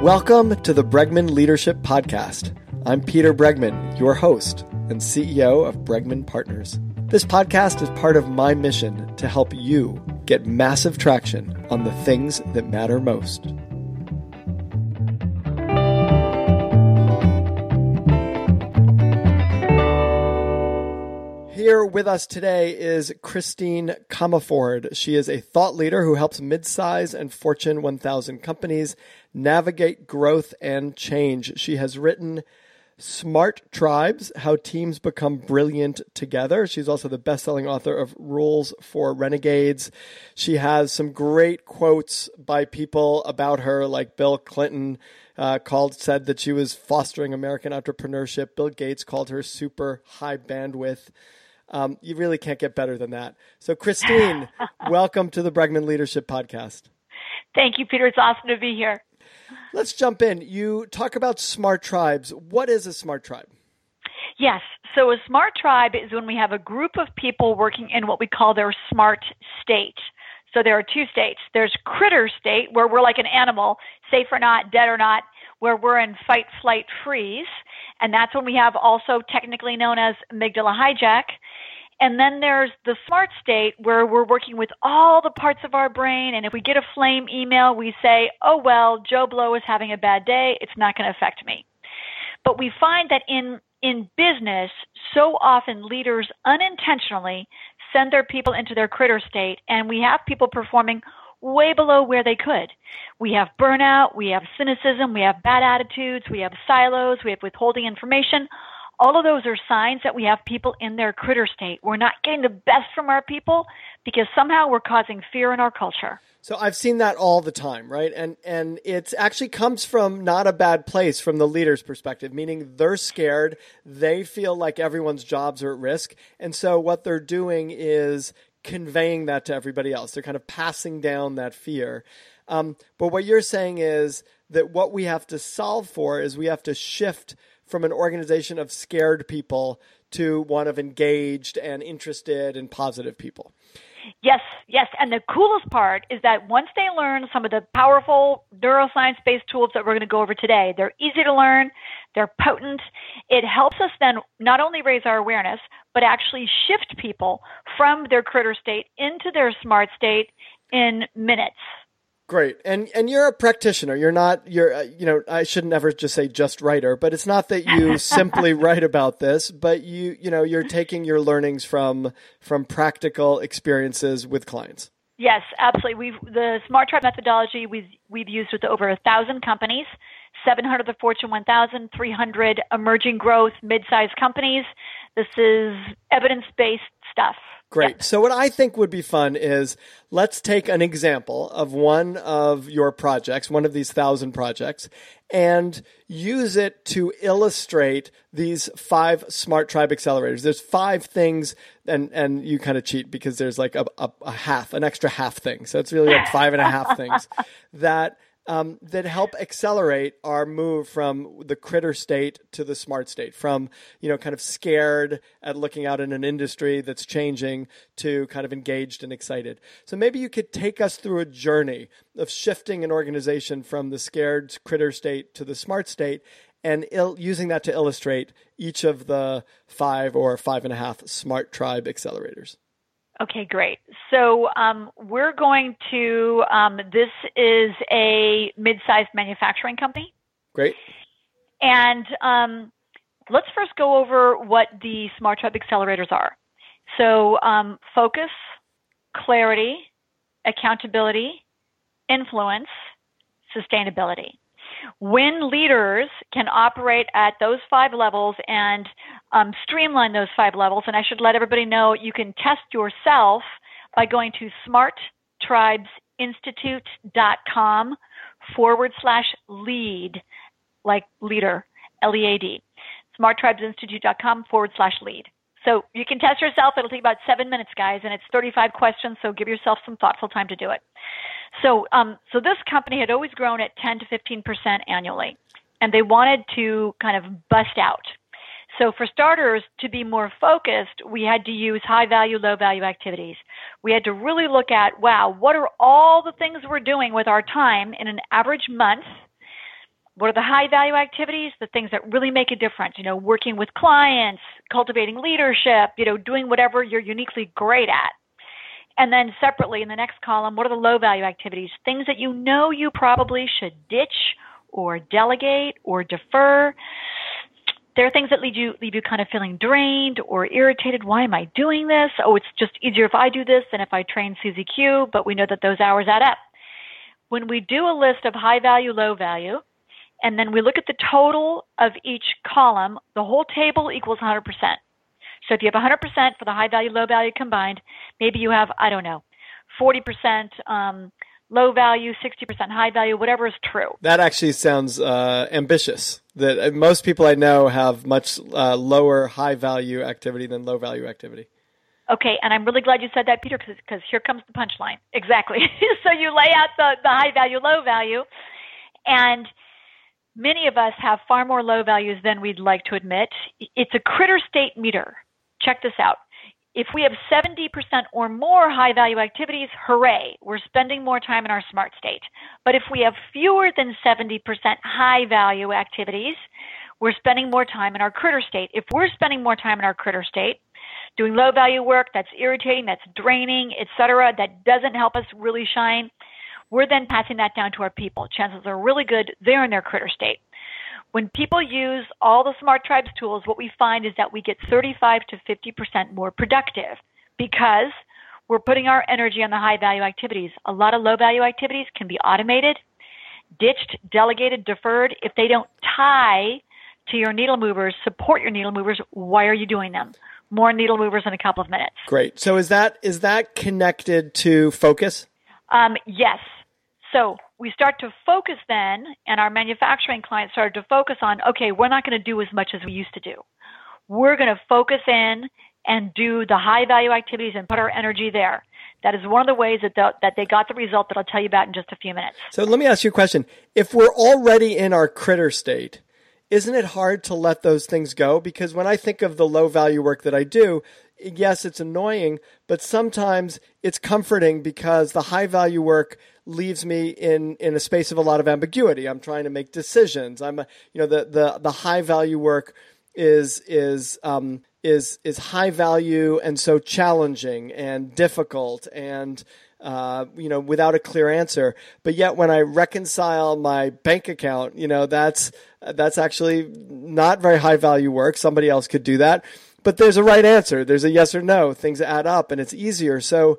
Welcome to the Bregman Leadership Podcast. I'm Peter Bregman, your host and CEO of Bregman Partners. This podcast is part of my mission to help you get massive traction on the things that matter most. Here with us today is Christine Comaford. She is a thought leader who helps midsize and Fortune 1000 companies navigate growth and change. She has written Smart Tribes How Teams Become Brilliant Together. She's also the best selling author of Rules for Renegades. She has some great quotes by people about her, like Bill Clinton. Uh, called said that she was fostering American entrepreneurship. Bill Gates called her super high bandwidth. Um, you really can't get better than that. So, Christine, welcome to the Bregman Leadership Podcast. Thank you, Peter. It's awesome to be here. Let's jump in. You talk about smart tribes. What is a smart tribe? Yes. So, a smart tribe is when we have a group of people working in what we call their smart state. So, there are two states there's critter state, where we're like an animal, safe or not, dead or not, where we're in fight, flight, freeze. And that's when we have also technically known as amygdala hijack. And then there's the smart state where we're working with all the parts of our brain. And if we get a flame email, we say, oh, well, Joe Blow is having a bad day. It's not going to affect me. But we find that in, in business, so often leaders unintentionally send their people into their critter state, and we have people performing way below where they could. We have burnout, we have cynicism, we have bad attitudes, we have silos, we have withholding information all of those are signs that we have people in their critter state. We're not getting the best from our people because somehow we're causing fear in our culture. So I've seen that all the time, right? And and it actually comes from not a bad place from the leader's perspective, meaning they're scared, they feel like everyone's jobs are at risk, and so what they're doing is conveying that to everybody else. They're kind of passing down that fear. Um, but what you're saying is that what we have to solve for is we have to shift from an organization of scared people to one of engaged and interested and positive people. Yes, yes. And the coolest part is that once they learn some of the powerful neuroscience based tools that we're going to go over today, they're easy to learn, they're potent. It helps us then not only raise our awareness, but actually shift people from their critter state into their smart state in minutes. Great. And and you're a practitioner. You're not you're uh, you know, I should never just say just writer, but it's not that you simply write about this, but you you know, you're taking your learnings from from practical experiences with clients. Yes, absolutely. We've the Smart Tribe methodology we've we've used with over a thousand companies, 700 of the Fortune 1000, 300 emerging growth mid-sized companies. This is evidence-based stuff. Great. Yep. So what I think would be fun is let's take an example of one of your projects, one of these thousand projects, and use it to illustrate these five smart tribe accelerators. There's five things and, and you kind of cheat because there's like a, a, a half, an extra half thing. So it's really like five and a half things that um, that help accelerate our move from the critter state to the smart state, from you know kind of scared at looking out in an industry that's changing to kind of engaged and excited. So maybe you could take us through a journey of shifting an organization from the scared critter state to the smart state, and il- using that to illustrate each of the five or five and a half smart tribe accelerators. Okay, great. So um, we're going to, um, this is a mid-sized manufacturing company. Great. And um, let's first go over what the Smart Tribe accelerators are. So um, focus, clarity, accountability, influence, sustainability when leaders can operate at those five levels and um, streamline those five levels, and I should let everybody know you can test yourself by going to smarttribesinstitute.com forward slash lead, like leader, L E A D. Smarttribesinstitute.com forward slash lead. So you can test yourself. It'll take about seven minutes, guys, and it's 35 questions, so give yourself some thoughtful time to do it. So, um, so this company had always grown at 10 to 15 percent annually, and they wanted to kind of bust out. So, for starters, to be more focused, we had to use high value, low value activities. We had to really look at, wow, what are all the things we're doing with our time in an average month? what are the high value activities? The things that really make a difference, you know, working with clients, cultivating leadership, you know, doing whatever you're uniquely great at. And then separately in the next column, what are the low value activities? Things that you know you probably should ditch or delegate or defer. There are things that leave you leave you kind of feeling drained or irritated. Why am I doing this? Oh, it's just easier if I do this than if I train Susie Q, but we know that those hours add up. When we do a list of high value, low value, and then we look at the total of each column, the whole table equals 100%. So if you have 100% for the high value, low value combined, maybe you have, I don't know, 40% um, low value, 60% high value, whatever is true. That actually sounds uh, ambitious. That uh, most people I know have much uh, lower high value activity than low value activity. Okay, and I'm really glad you said that, Peter, because here comes the punchline. Exactly. so you lay out the, the high value, low value, and – Many of us have far more low values than we'd like to admit. It's a critter state meter. Check this out. If we have 70% or more high value activities, hooray, we're spending more time in our smart state. But if we have fewer than 70% high value activities, we're spending more time in our critter state. If we're spending more time in our critter state, doing low value work that's irritating, that's draining, etc., that doesn't help us really shine, we're then passing that down to our people. Chances are really good they're in their critter state. When people use all the Smart Tribes tools, what we find is that we get 35 to 50% more productive because we're putting our energy on the high value activities. A lot of low value activities can be automated, ditched, delegated, deferred. If they don't tie to your needle movers, support your needle movers, why are you doing them? More needle movers in a couple of minutes. Great. So is that is that connected to focus? Um, yes. So we start to focus then, and our manufacturing clients started to focus on okay, we're not going to do as much as we used to do. We're going to focus in and do the high value activities and put our energy there. That is one of the ways that, the, that they got the result that I'll tell you about in just a few minutes. So let me ask you a question. If we're already in our critter state, isn't it hard to let those things go? Because when I think of the low value work that I do, yes, it's annoying, but sometimes it's comforting because the high value work leaves me in, in a space of a lot of ambiguity. I'm trying to make decisions. I'm, a, you know, the, the, the high value work is, is, um, is, is high value and so challenging and difficult and, uh, you know, without a clear answer. But yet, when I reconcile my bank account, you know, that's that's actually not very high value work. Somebody else could do that but there's a right answer. There's a yes or no. Things add up and it's easier. So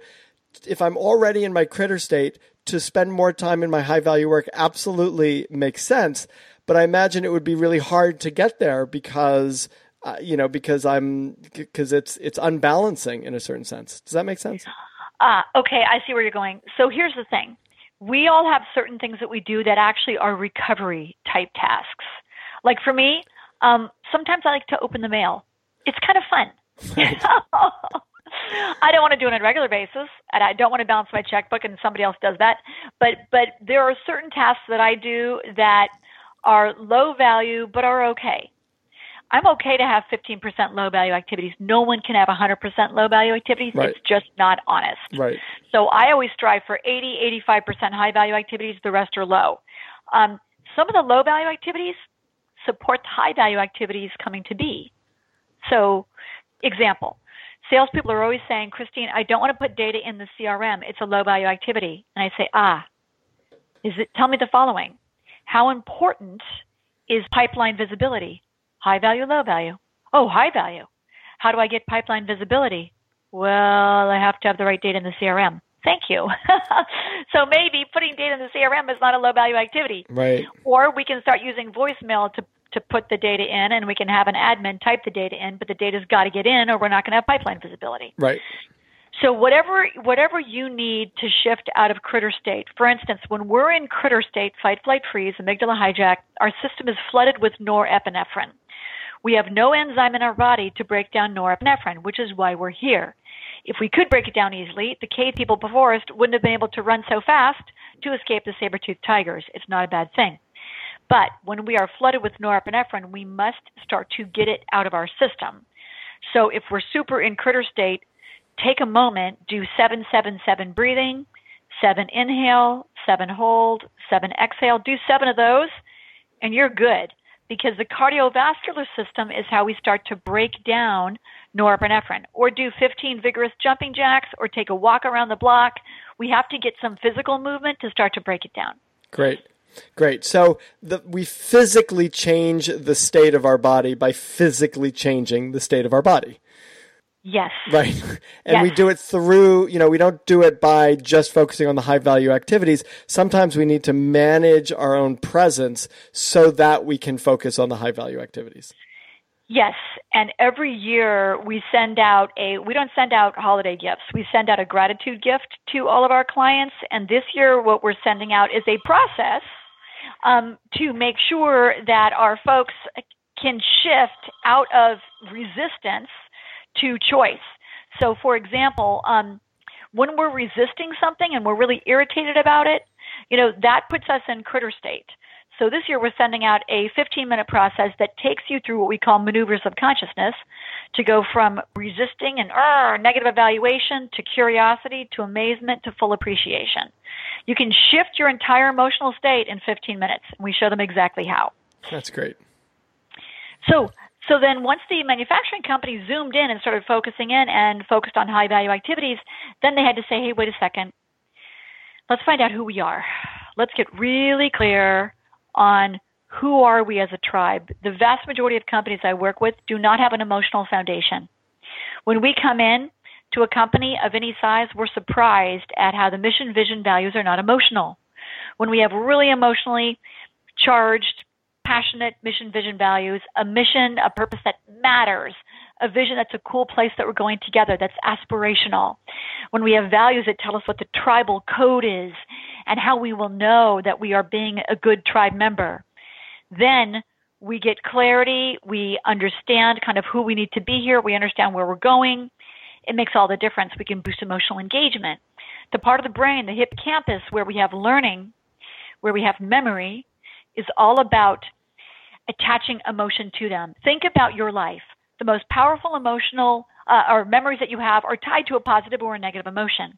if I'm already in my critter state, to spend more time in my high value work absolutely makes sense. But I imagine it would be really hard to get there because, uh, you know, because I'm, because it's, it's unbalancing in a certain sense. Does that make sense? Uh, okay, I see where you're going. So here's the thing. We all have certain things that we do that actually are recovery type tasks. Like for me, um, sometimes I like to open the mail it's kind of fun. I don't want to do it on a regular basis, and I don't want to balance my checkbook, and somebody else does that. But but there are certain tasks that I do that are low value but are okay. I'm okay to have 15% low value activities. No one can have 100% low value activities. Right. It's just not honest. Right. So I always strive for 80, 85% high value activities. The rest are low. Um, some of the low value activities support the high value activities coming to be. So, example, salespeople are always saying, Christine, I don't want to put data in the CRM. It's a low value activity. And I say, ah, is it, tell me the following. How important is pipeline visibility? High value, low value? Oh, high value. How do I get pipeline visibility? Well, I have to have the right data in the CRM. Thank you. so maybe putting data in the CRM is not a low value activity. Right. Or we can start using voicemail to to put the data in and we can have an admin type the data in, but the data's got to get in or we're not going to have pipeline visibility. Right. So whatever whatever you need to shift out of critter state. For instance, when we're in critter state, fight, flight, freeze, amygdala hijack, our system is flooded with norepinephrine. We have no enzyme in our body to break down norepinephrine, which is why we're here. If we could break it down easily, the cave people before us wouldn't have been able to run so fast to escape the saber-toothed tigers. It's not a bad thing. But when we are flooded with norepinephrine, we must start to get it out of our system. So if we're super in critter state, take a moment, do 777 breathing, 7 inhale, 7 hold, 7 exhale. Do 7 of those and you're good because the cardiovascular system is how we start to break down norepinephrine or do 15 vigorous jumping jacks or take a walk around the block. We have to get some physical movement to start to break it down. Great. Great. So the, we physically change the state of our body by physically changing the state of our body. Yes. Right. And yes. we do it through, you know, we don't do it by just focusing on the high value activities. Sometimes we need to manage our own presence so that we can focus on the high value activities. Yes, and every year we send out a we don't send out holiday gifts. We send out a gratitude gift to all of our clients and this year what we're sending out is a process um, to make sure that our folks can shift out of resistance to choice. So, for example, um, when we're resisting something and we're really irritated about it, you know, that puts us in critter state. So this year we're sending out a 15 minute process that takes you through what we call maneuvers of consciousness to go from resisting and uh, negative evaluation to curiosity to amazement to full appreciation. You can shift your entire emotional state in 15 minutes. And we show them exactly how. That's great. So so then once the manufacturing company zoomed in and started focusing in and focused on high value activities, then they had to say, hey, wait a second. Let's find out who we are. Let's get really clear on who are we as a tribe. The vast majority of companies I work with do not have an emotional foundation. When we come in to a company of any size, we're surprised at how the mission, vision, values are not emotional. When we have really emotionally charged passionate mission, vision, values, a mission, a purpose that matters, a vision that's a cool place that we're going together, that's aspirational. When we have values that tell us what the tribal code is and how we will know that we are being a good tribe member, then we get clarity, we understand kind of who we need to be here, we understand where we're going. It makes all the difference. We can boost emotional engagement. The part of the brain, the hippocampus, where we have learning, where we have memory, is all about attaching emotion to them. Think about your life. The most powerful emotional uh, or memories that you have are tied to a positive or a negative emotion.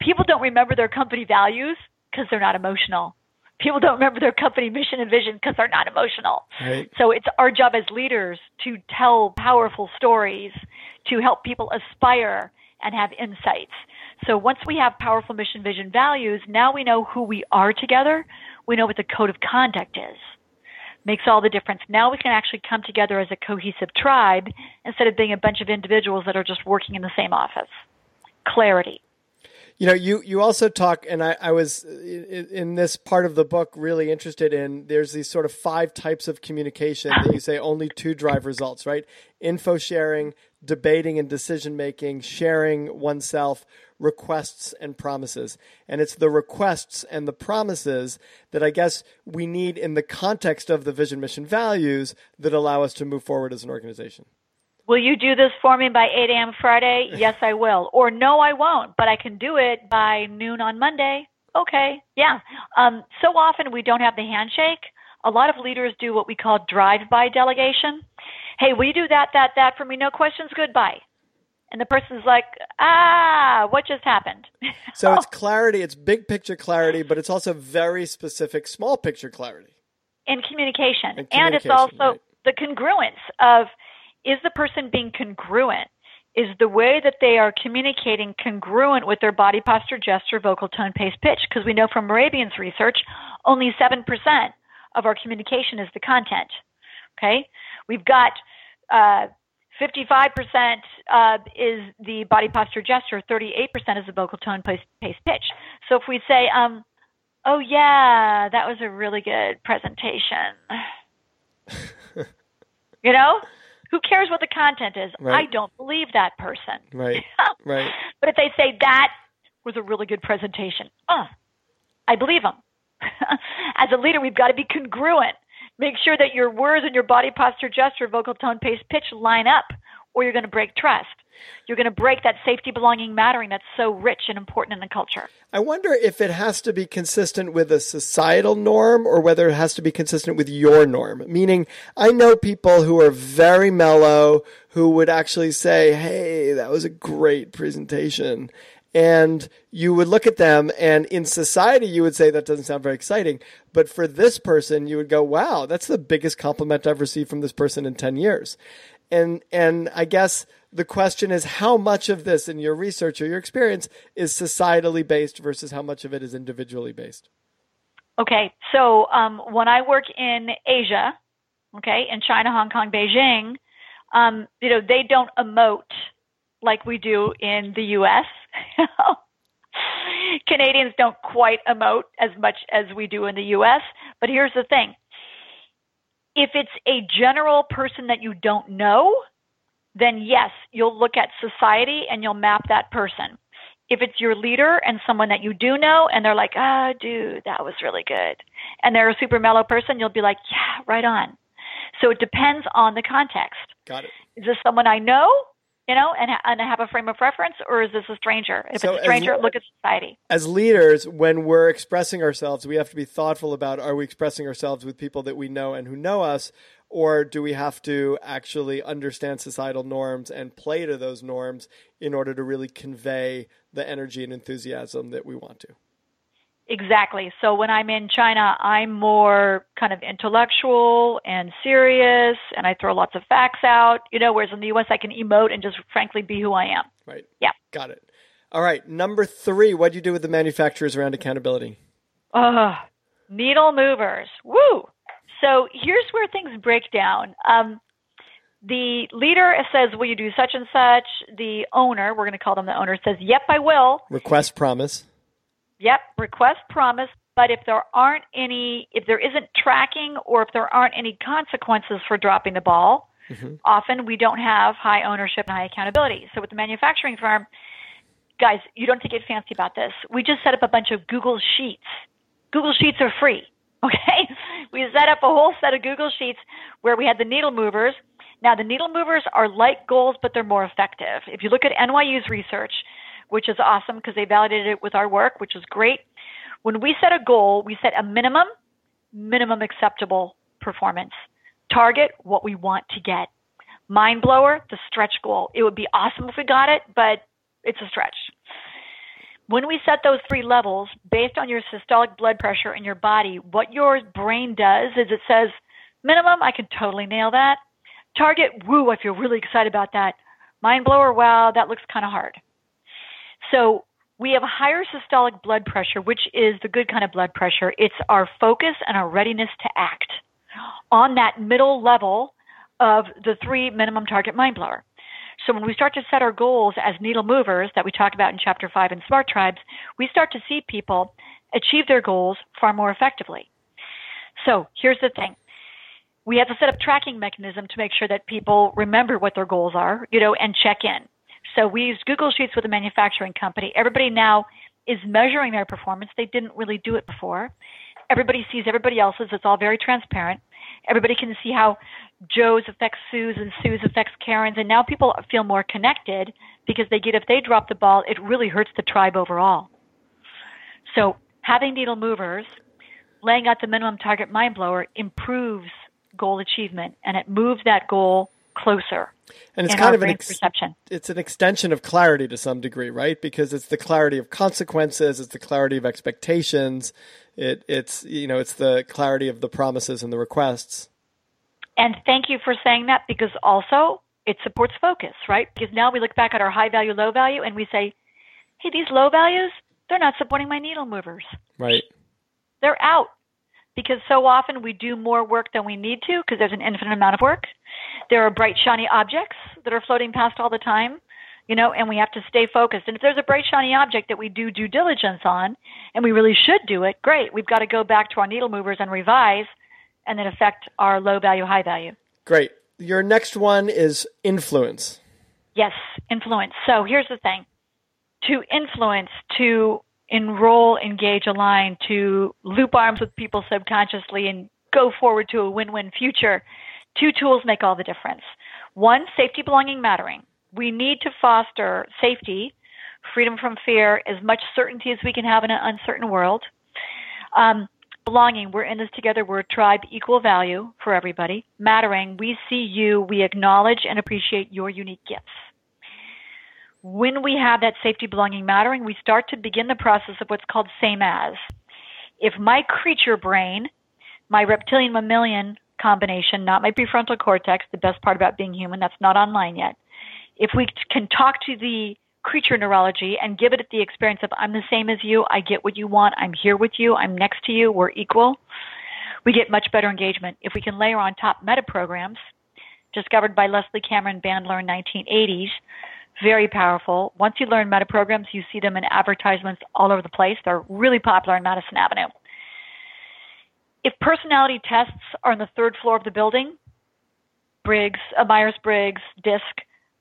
People don't remember their company values because they're not emotional. People don't remember their company mission and vision because they're not emotional. Right. So it's our job as leaders to tell powerful stories, to help people aspire and have insights. So once we have powerful mission, vision, values, now we know who we are together. We know what the code of conduct is. Makes all the difference. Now we can actually come together as a cohesive tribe instead of being a bunch of individuals that are just working in the same office. Clarity. You know, you, you also talk, and I, I was uh, in, in this part of the book really interested in. There's these sort of five types of communication that you say only two drive results, right? Info sharing, debating and decision making, sharing oneself, requests and promises. And it's the requests and the promises that I guess we need in the context of the vision, mission, values that allow us to move forward as an organization. Will you do this for me by 8 a.m. Friday? Yes, I will. Or no, I won't, but I can do it by noon on Monday. Okay, yeah. Um, so often we don't have the handshake. A lot of leaders do what we call drive-by delegation. Hey, will you do that, that, that for me? No questions. Goodbye and the person's like, ah, what just happened? so it's clarity, it's big picture clarity, but it's also very specific small picture clarity. In communication. In communication and it's also right. the congruence of is the person being congruent? Is the way that they are communicating congruent with their body posture, gesture, vocal tone, pace, pitch? Because we know from Mehrabian's research, only 7% of our communication is the content. Okay? We've got uh, 55% uh, is the body posture gesture, 38% is the vocal tone, pace, pace pitch. So if we say, um, oh, yeah, that was a really good presentation. you know? Who cares what the content is? Right. I don't believe that person. Right, right. but if they say that was a really good presentation, oh, I believe them. As a leader, we've got to be congruent. Make sure that your words and your body posture, gesture, vocal tone, pace, pitch line up, or you're going to break trust. You're going to break that safety, belonging, mattering that's so rich and important in the culture. I wonder if it has to be consistent with a societal norm or whether it has to be consistent with your norm. Meaning, I know people who are very mellow who would actually say, Hey, that was a great presentation. And you would look at them and in society you would say that doesn't sound very exciting. But for this person you would go wow that's the biggest compliment i've received from this person in 10 years. And and i guess the question is how much of this in your research or your experience is societally based versus how much of it is individually based? Okay. So um, when i work in asia okay in china hong kong beijing um, you know they don't emote like we do in the US. Canadians don't quite emote as much as we do in the US. But here's the thing if it's a general person that you don't know, then yes, you'll look at society and you'll map that person. If it's your leader and someone that you do know and they're like, ah, oh, dude, that was really good, and they're a super mellow person, you'll be like, yeah, right on. So it depends on the context. Got it. Is this someone I know you know, and, and have a frame of reference, or is this a stranger? If so it's a stranger, as, look at society. As leaders, when we're expressing ourselves, we have to be thoughtful about are we expressing ourselves with people that we know and who know us, or do we have to actually understand societal norms and play to those norms in order to really convey the energy and enthusiasm that we want to? Exactly. So when I'm in China, I'm more kind of intellectual and serious, and I throw lots of facts out, you know, whereas in the US, I can emote and just frankly be who I am. Right. Yeah. Got it. All right. Number three, what do you do with the manufacturers around accountability? Uh, needle movers. Woo! So here's where things break down. Um, the leader says, Will you do such and such? The owner, we're going to call them the owner, says, Yep, I will. Request promise Yep, request promise. But if there aren't any, if there isn't tracking or if there aren't any consequences for dropping the ball, mm-hmm. often we don't have high ownership and high accountability. So with the manufacturing firm, guys, you don't have to get fancy about this. We just set up a bunch of Google Sheets. Google Sheets are free. Okay? We set up a whole set of Google Sheets where we had the needle movers. Now, the needle movers are like goals, but they're more effective. If you look at NYU's research, which is awesome because they validated it with our work, which is great. When we set a goal, we set a minimum, minimum acceptable performance. Target what we want to get. Mind blower, the stretch goal. It would be awesome if we got it, but it's a stretch. When we set those three levels, based on your systolic blood pressure in your body, what your brain does is it says, minimum, I can totally nail that. Target, woo, I feel really excited about that. Mind blower, wow, that looks kind of hard. So we have higher systolic blood pressure, which is the good kind of blood pressure. It's our focus and our readiness to act on that middle level of the three minimum target mind blower. So when we start to set our goals as needle movers that we talk about in chapter five in Smart Tribes, we start to see people achieve their goals far more effectively. So here's the thing. We have to set up tracking mechanism to make sure that people remember what their goals are, you know, and check in. So we used Google Sheets with a manufacturing company. Everybody now is measuring their performance. They didn't really do it before. Everybody sees everybody else's. It's all very transparent. Everybody can see how Joe's affects Sue's and Sue's affects Karen's. And now people feel more connected because they get if they drop the ball, it really hurts the tribe overall. So having needle movers, laying out the minimum target mind blower improves goal achievement and it moves that goal closer. And it's kind of an ex- perception. It's an extension of clarity to some degree, right? Because it's the clarity of consequences, it's the clarity of expectations, it, it's you know, it's the clarity of the promises and the requests. And thank you for saying that because also it supports focus, right? Because now we look back at our high value, low value, and we say, hey, these low values, they're not supporting my needle movers. Right. They're out because so often we do more work than we need to because there's an infinite amount of work. There are bright, shiny objects that are floating past all the time, you know, and we have to stay focused. And if there's a bright, shiny object that we do due diligence on, and we really should do it, great. We've got to go back to our needle movers and revise and then affect our low value, high value. Great. Your next one is influence. Yes, influence. So here's the thing to influence, to enroll, engage, align, to loop arms with people subconsciously and go forward to a win win future, two tools make all the difference. One, safety, belonging, mattering. We need to foster safety, freedom from fear, as much certainty as we can have in an uncertain world. Um, belonging, we're in this together, we're a tribe, equal value for everybody. Mattering, we see you, we acknowledge and appreciate your unique gifts. When we have that safety, belonging, mattering, we start to begin the process of what's called same as. If my creature brain, my reptilian mammalian combination, not my prefrontal cortex, the best part about being human, that's not online yet. If we can talk to the creature neurology and give it the experience of I'm the same as you, I get what you want, I'm here with you, I'm next to you, we're equal, we get much better engagement. If we can layer on top meta programs, discovered by Leslie Cameron Bandler in 1980s, very powerful. Once you learn meta programs, you see them in advertisements all over the place. They're really popular in Madison Avenue. If personality tests are on the third floor of the building, Briggs, uh, Myers Briggs, DISC,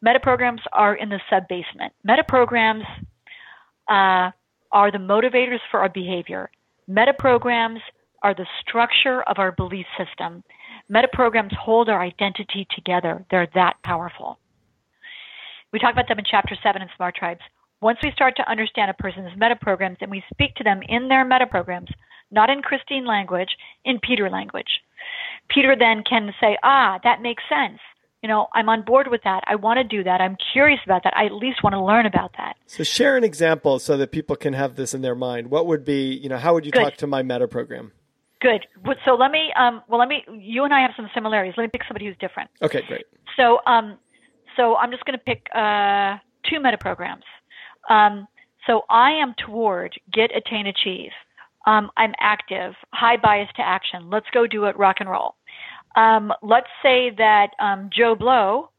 meta programs are in the sub basement. Meta programs uh, are the motivators for our behavior. Meta programs are the structure of our belief system. Meta programs hold our identity together. They're that powerful. We talk about them in chapter 7 in Smart Tribes. Once we start to understand a person's meta programs and we speak to them in their meta programs, not in Christine language, in Peter language, Peter then can say, ah, that makes sense. You know, I'm on board with that. I want to do that. I'm curious about that. I at least want to learn about that. So share an example so that people can have this in their mind. What would be, you know, how would you Good. talk to my meta program? Good. So let me, um, well, let me, you and I have some similarities. Let me pick somebody who's different. Okay, great. So, um, so I'm just going to pick uh, two meta programs. Um, so I am toward get, attain, achieve. Um, I'm active, high bias to action. Let's go do it, rock and roll. Um, let's say that um, Joe Blow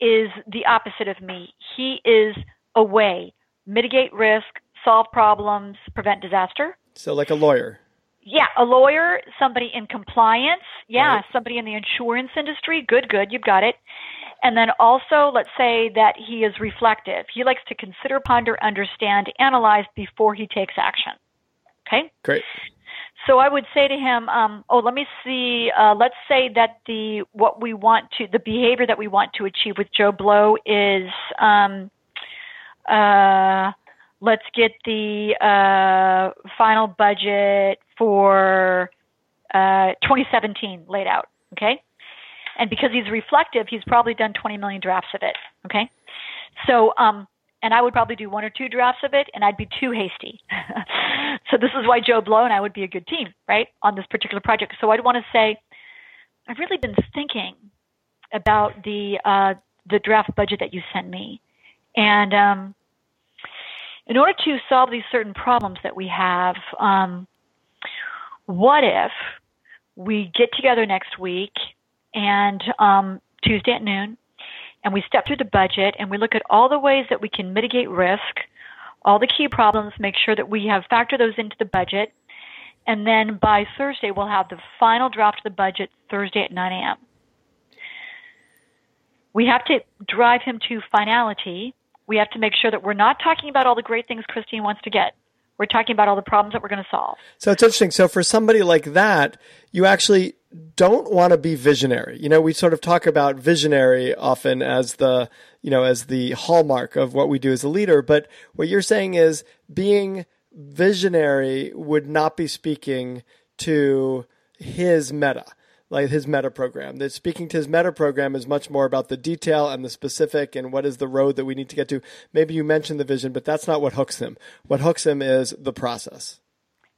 is the opposite of me. He is away, mitigate risk, solve problems, prevent disaster. So, like a lawyer. Yeah, a lawyer, somebody in compliance. Yeah, right. somebody in the insurance industry. Good, good, you've got it. And then also, let's say that he is reflective. He likes to consider, ponder, understand, analyze before he takes action. Okay? Great. So I would say to him, um, oh, let me see. Uh, let's say that the what we want to, the behavior that we want to achieve with Joe Blow is, um, uh, let's get the uh, final budget for uh, 2017 laid out. Okay, and because he's reflective, he's probably done 20 million drafts of it. Okay, so um, and I would probably do one or two drafts of it, and I'd be too hasty. so this is why Joe Blow and I would be a good team, right, on this particular project. So I'd want to say, I've really been thinking about the uh, the draft budget that you sent me, and um, in order to solve these certain problems that we have, um, what if we get together next week and um, Tuesday at noon, and we step through the budget and we look at all the ways that we can mitigate risk, all the key problems, make sure that we have factor those into the budget, and then by Thursday we'll have the final draft of the budget Thursday at 9 a.m. We have to drive him to finality we have to make sure that we're not talking about all the great things Christine wants to get. We're talking about all the problems that we're going to solve. So it's interesting. So for somebody like that, you actually don't want to be visionary. You know, we sort of talk about visionary often as the, you know, as the hallmark of what we do as a leader. But what you're saying is being visionary would not be speaking to his meta like his meta program. That speaking to his meta program is much more about the detail and the specific and what is the road that we need to get to. Maybe you mentioned the vision, but that's not what hooks him. What hooks him is the process.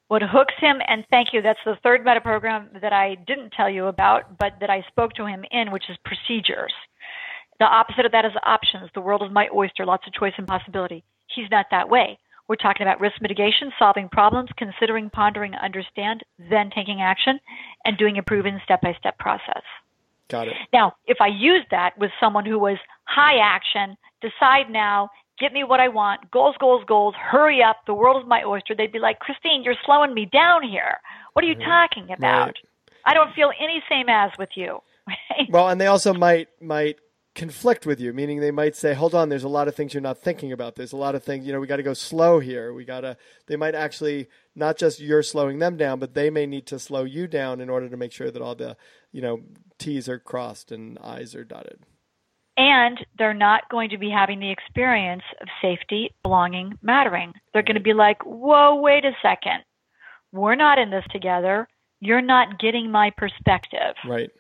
What hooks him, and thank you, that's the third meta program that I didn't tell you about, but that I spoke to him in, which is procedures. The opposite of that is options. The world is my oyster, lots of choice and possibility. He's not that way. We're talking about risk mitigation, solving problems, considering, pondering, understand, then taking action, and doing a proven step by step process. Got it. Now, if I use that with someone who was high action, decide now, get me what I want, goals, goals, goals, hurry up, the world is my oyster, they'd be like, Christine, you're slowing me down here. What are you mm-hmm. talking about? Right. I don't feel any same as with you. well, and they also might might conflict with you, meaning they might say, "Hold on, there's a lot of things you're not thinking about. There's a lot of things, you know, we got to go slow here. We got to." They might actually not just you're slowing them down, but they may need to slow you down in order to make sure that all the, you know, T's are crossed and I's are dotted. And they're not going to be having the experience of safety, belonging, mattering. They're going to be like, "Whoa, wait a second. We're not in this together. You're not getting my perspective." Right.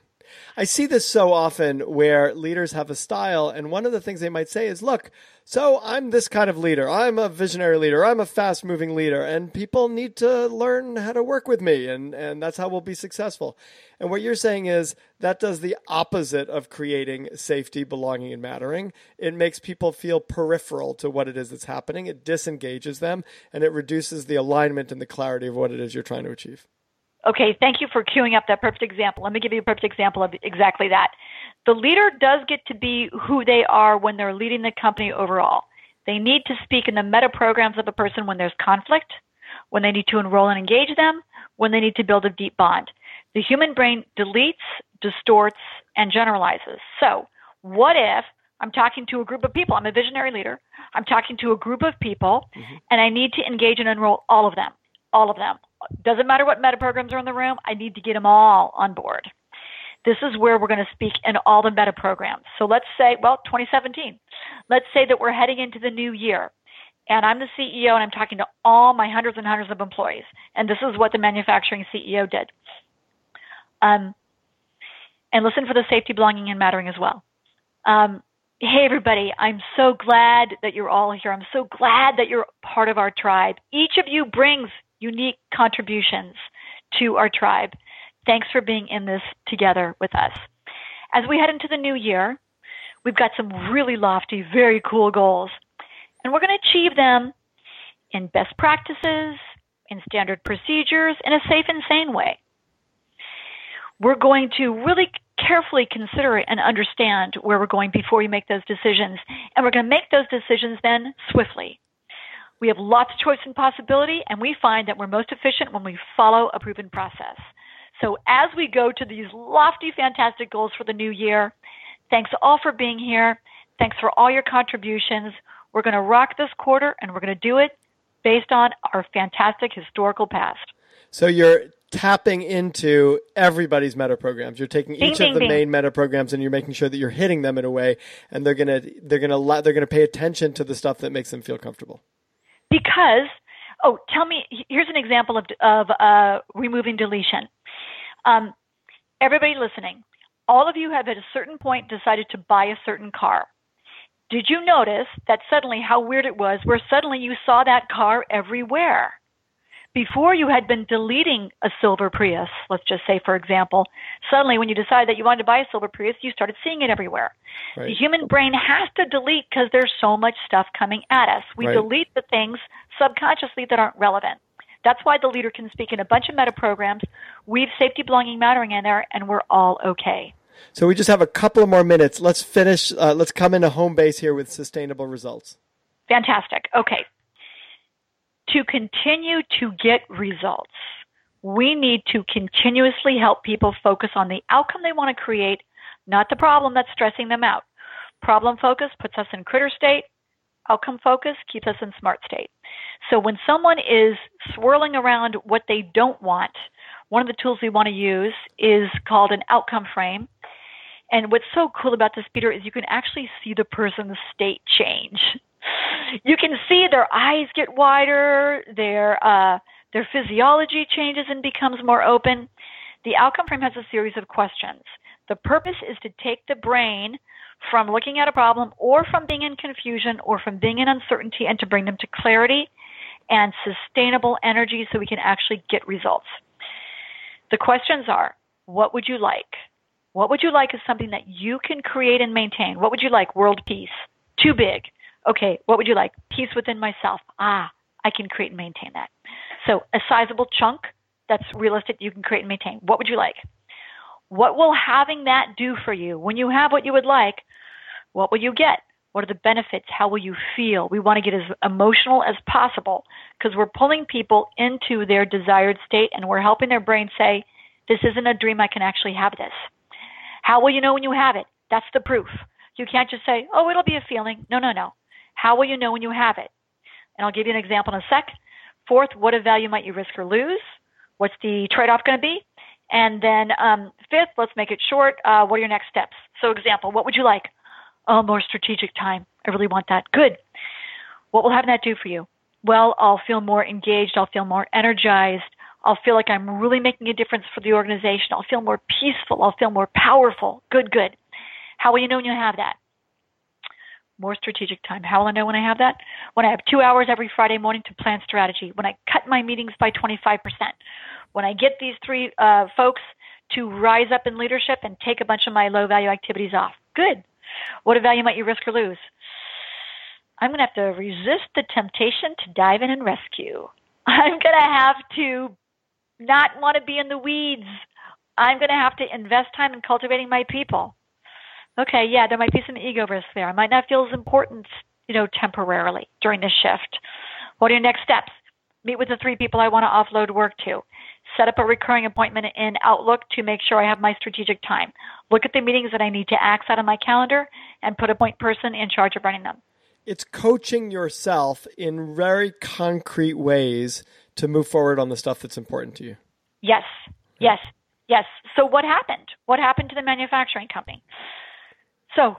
I see this so often where leaders have a style, and one of the things they might say is, look, so I'm this kind of leader. I'm a visionary leader. I'm a fast moving leader, and people need to learn how to work with me, and, and that's how we'll be successful. And what you're saying is that does the opposite of creating safety, belonging, and mattering. It makes people feel peripheral to what it is that's happening. It disengages them, and it reduces the alignment and the clarity of what it is you're trying to achieve. Okay, thank you for queuing up that perfect example. Let me give you a perfect example of exactly that. The leader does get to be who they are when they're leading the company overall. They need to speak in the meta programs of a person when there's conflict, when they need to enroll and engage them, when they need to build a deep bond. The human brain deletes, distorts, and generalizes. So, what if I'm talking to a group of people? I'm a visionary leader. I'm talking to a group of people, mm-hmm. and I need to engage and enroll all of them. All of them. Doesn't matter what meta programs are in the room, I need to get them all on board. This is where we're going to speak in all the meta programs. So let's say, well, 2017. Let's say that we're heading into the new year and I'm the CEO and I'm talking to all my hundreds and hundreds of employees. And this is what the manufacturing CEO did. Um, and listen for the safety, belonging, and mattering as well. Um, hey, everybody, I'm so glad that you're all here. I'm so glad that you're part of our tribe. Each of you brings unique contributions to our tribe. Thanks for being in this together with us. As we head into the new year, we've got some really lofty, very cool goals. And we're going to achieve them in best practices, in standard procedures, in a safe and sane way. We're going to really carefully consider and understand where we're going before we make those decisions. And we're going to make those decisions then swiftly. We have lots of choice and possibility, and we find that we're most efficient when we follow a proven process. So as we go to these lofty, fantastic goals for the new year, thanks all for being here. Thanks for all your contributions. We're going to rock this quarter, and we're going to do it based on our fantastic historical past. So you're tapping into everybody's meta programs. You're taking each ding, of the ding. main meta programs and you're making sure that you're hitting them in a way, and they're gonna they're gonna they're gonna pay attention to the stuff that makes them feel comfortable. Because oh, tell me here's an example of of uh, removing deletion. Um, everybody listening, all of you have at a certain point decided to buy a certain car. Did you notice that suddenly how weird it was where suddenly you saw that car everywhere? Before you had been deleting a silver Prius, let's just say, for example, suddenly when you decided that you wanted to buy a silver Prius, you started seeing it everywhere. Right. The human brain has to delete because there's so much stuff coming at us. We right. delete the things subconsciously that aren't relevant. That's why the leader can speak in a bunch of meta programs, weave safety, belonging, mattering in there, and we're all okay. So we just have a couple more minutes. Let's finish. Uh, let's come into home base here with sustainable results. Fantastic. Okay to continue to get results, we need to continuously help people focus on the outcome they want to create, not the problem that's stressing them out. Problem focus puts us in critter state. Outcome focus keeps us in smart state. So when someone is swirling around what they don't want, one of the tools we want to use is called an outcome frame. And what's so cool about this, Peter, is you can actually see the person's state change you can see their eyes get wider, their uh, their physiology changes and becomes more open. The outcome frame has a series of questions. The purpose is to take the brain from looking at a problem or from being in confusion or from being in uncertainty and to bring them to clarity and sustainable energy so we can actually get results. The questions are what would you like? What would you like is something that you can create and maintain. What would you like? World peace. Too big okay, what would you like? Peace within myself. Ah, I can create and maintain that. So a sizable chunk that's realistic you can create and maintain. What would you like? What will having that do for you? When you have what you would like, what will you get? What are the benefits? How will you feel? We want to get as emotional as possible because we're pulling people into their desired state and we're helping their brain say, this isn't a dream, I can actually have this. How will you know when you have it? That's the proof. You can't just say, oh, it'll be a feeling. No, no, no. How will you know when you have it? And I'll give you an example in a sec. Fourth, what of value might you risk or lose? What's the trade off going to be? And then um, fifth, let's make it short. Uh, what are your next steps? So, example, what would you like? Oh, more strategic time. I really want that. Good. What will having that do for you? Well, I'll feel more engaged. I'll feel more energized. I'll feel like I'm really making a difference for the organization. I'll feel more peaceful. I'll feel more powerful. Good, good. How will you know when you have that? More strategic time. How will I know when I have that? When I have two hours every Friday morning to plan strategy. When I cut my meetings by 25%. When I get these three uh, folks to rise up in leadership and take a bunch of my low value activities off. Good. What value might you risk or lose? I'm going to have to resist the temptation to dive in and rescue. I'm going to have to not want to be in the weeds. I'm going to have to invest time in cultivating my people. Okay, yeah, there might be some ego risk there. I might not feel as important, you know, temporarily during this shift. What are your next steps? Meet with the three people I want to offload work to. Set up a recurring appointment in Outlook to make sure I have my strategic time. Look at the meetings that I need to axe out of my calendar and put a point person in charge of running them it's coaching yourself in very concrete ways to move forward on the stuff that's important to you. Yes, yes, yes. So, what happened? What happened to the manufacturing company? So,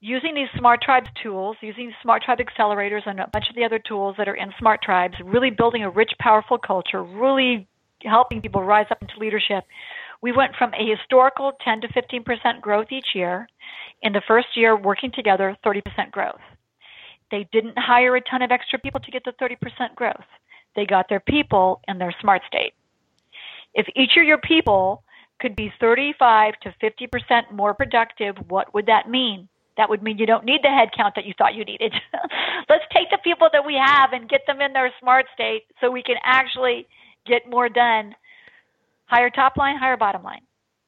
using these Smart Tribes tools, using Smart Tribe accelerators and a bunch of the other tools that are in Smart Tribes, really building a rich, powerful culture, really helping people rise up into leadership. We went from a historical 10 to 15% growth each year. In the first year, working together, 30% growth. They didn't hire a ton of extra people to get the 30% growth. They got their people in their smart state. If each of your people could be 35 to 50% more productive, what would that mean? That would mean you don't need the head count that you thought you needed. Let's take the people that we have and get them in their smart state so we can actually get more done. Higher top line, higher bottom line.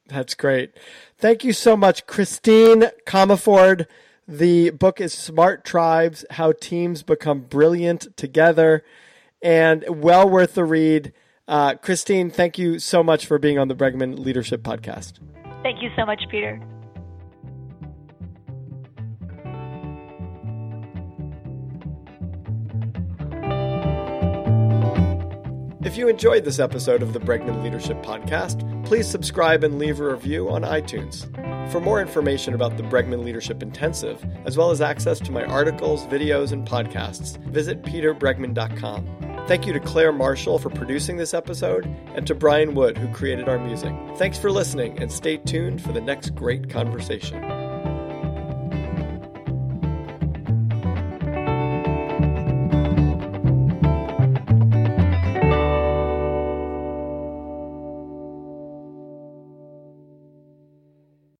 That's great. Thank you so much, Christine Comaford. The book is Smart Tribes How Teams Become Brilliant Together, and well worth the read. Uh, Christine, thank you so much for being on the Bregman Leadership Podcast. Thank you so much, Peter. If you enjoyed this episode of the Bregman Leadership Podcast, please subscribe and leave a review on iTunes. For more information about the Bregman Leadership Intensive, as well as access to my articles, videos, and podcasts, visit peterbregman.com. Thank you to Claire Marshall for producing this episode, and to Brian Wood, who created our music. Thanks for listening, and stay tuned for the next great conversation.